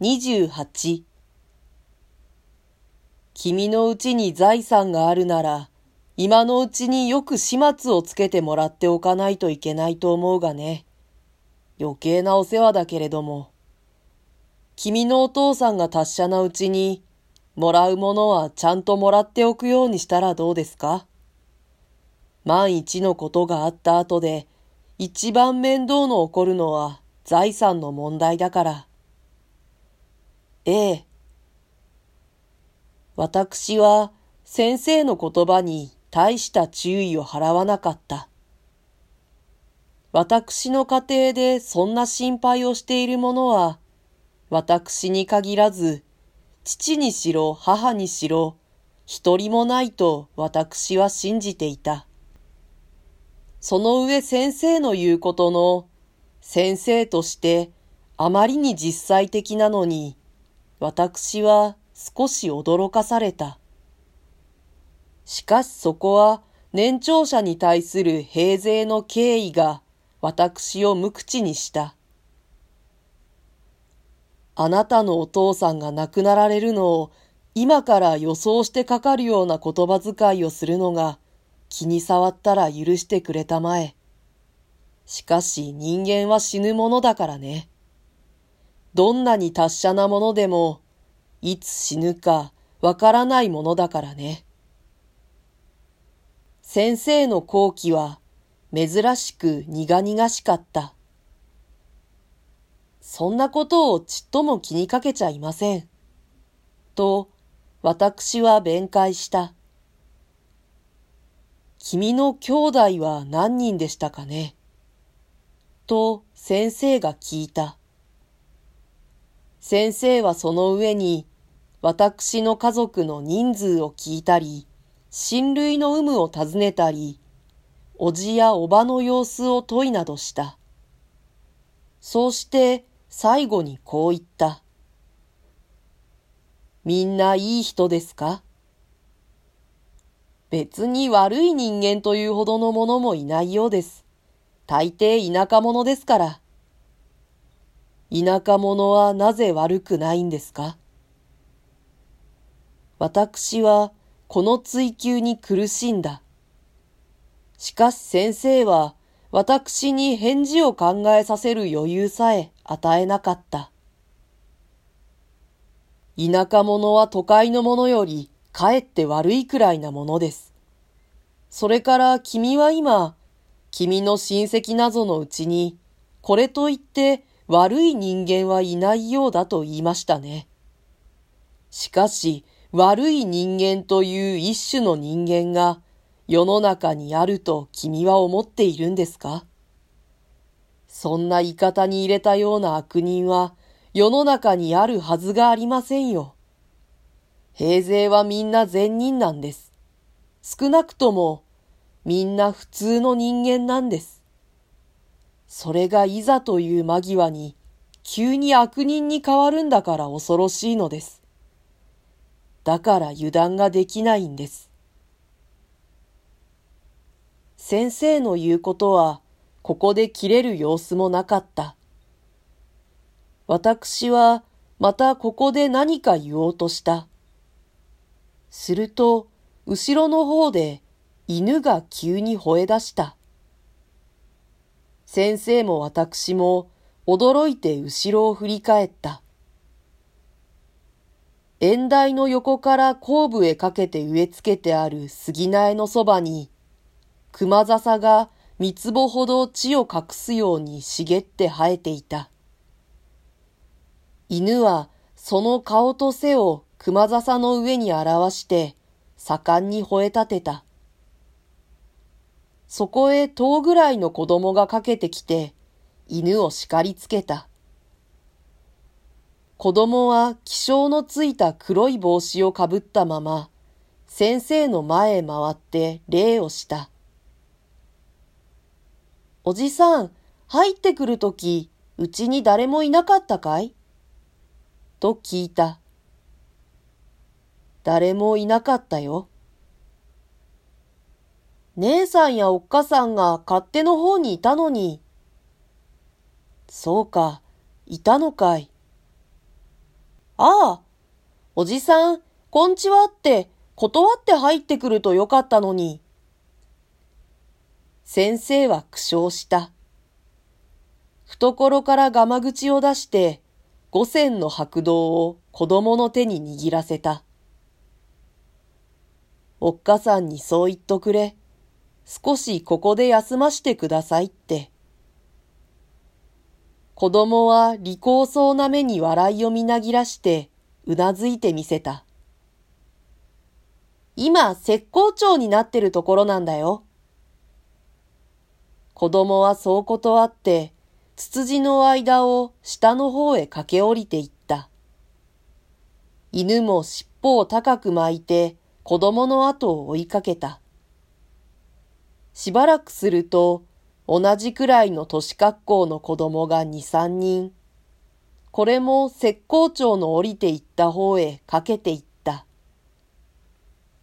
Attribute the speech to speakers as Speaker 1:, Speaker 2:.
Speaker 1: 28君のうちに財産があるなら、今のうちによく始末をつけてもらっておかないといけないと思うがね。余計なお世話だけれども。君のお父さんが達者なうちに、もらうものはちゃんともらっておくようにしたらどうですか？万一のことがあった後で、一番面倒の起こるのは財産の問題だから。ええ。私は先生の言葉に大した注意を払わなかった。私の家庭でそんな心配をしている者は、私に限らず、父にしろ母にしろ、一人もないと私は信じていた。その上先生の言うことの、先生としてあまりに実際的なのに、私は少し驚かされた。しかしそこは年長者に対する平勢の敬意が私を無口にした。あなたのお父さんが亡くなられるのを今から予想してかかるような言葉遣いをするのが気に障ったら許してくれたまえ。しかし人間は死ぬものだからね。どんなに達者なものでも、いつ死ぬかわからないものだからね。先生の後期は珍しく苦々しかった。そんなことをちっとも気にかけちゃいません。と、私は弁解した。君の兄弟は何人でしたかねと先生が聞いた。先生はその上に私の家族の人数を聞いたり、親類の有無を尋ねたり、おじやおばの様子を問いなどした。そうして最後にこう言った。みんないい人ですか？別に悪い人間というほどの者もいないようです。大抵田舎者ですから。田舎者はなぜ悪くないんですか？私はこの追求に苦しんだ。しかし先生は私に返事を考えさせる余裕さえ与えなかった。田舎者は都会の者よりかえって悪いくらいなものです。それから君は今、君の親戚などのうちに、これといって悪い人間はいないようだと言いましたね。しかし、悪い人間という一種の人間が世の中にあると君は思っているんですか？そんな言い方に入れたような悪人は世の中にあるはずがありませんよ。平勢はみんな善人なんです。少なくともみんな普通の人間なんです。それがいざという間際に急に悪人に変わるんだから恐ろしいのです。だから油断ができないんです。先生の言うことは、ここで切れる様子もなかった。私は、またここで何か言おうとした。すると、後ろの方で犬が急に吠え出した。先生も私も驚いて後ろを振り返った。縁台の横から後部へかけて植え付けてある杉苗のそばに、熊笹が三つ穂ほど地を隠すように茂って生えていた。犬はその顔と背を熊笹の上に表して盛んに吠え立てた。そこへ遠ぐらいの子供がかけてきて犬を叱りつけた。子供は気性のついた黒い帽子をかぶったまま、先生の前へ回って礼をした。おじさん、入ってくるとき、うちに誰もいなかったかい？と聞いた。誰もいなかったよ。姉さんやおっかさんが勝手の方にいたのに。そうか、いたのかい。ああ、おじさん、こんちはって断って入ってくるとよかったのに。先生は苦笑した。懐からガマ口を出して五線の白銅を子供の手に握らせた。おっかさんにそう言っとくれ。少しここで休ましてくださいって。子供は利口そうな目に笑いをみなぎらしてうなずいてみせた。今、石膏町になってるところなんだよ。子供はそう断って、つつじの間を下の方へ駆け下りていった。犬も尻尾を高く巻いて、子供の後を追いかけた。しばらくすると、同じくらいの都市格好の子供が二三人、これも石膏町の降りていった方へかけていった。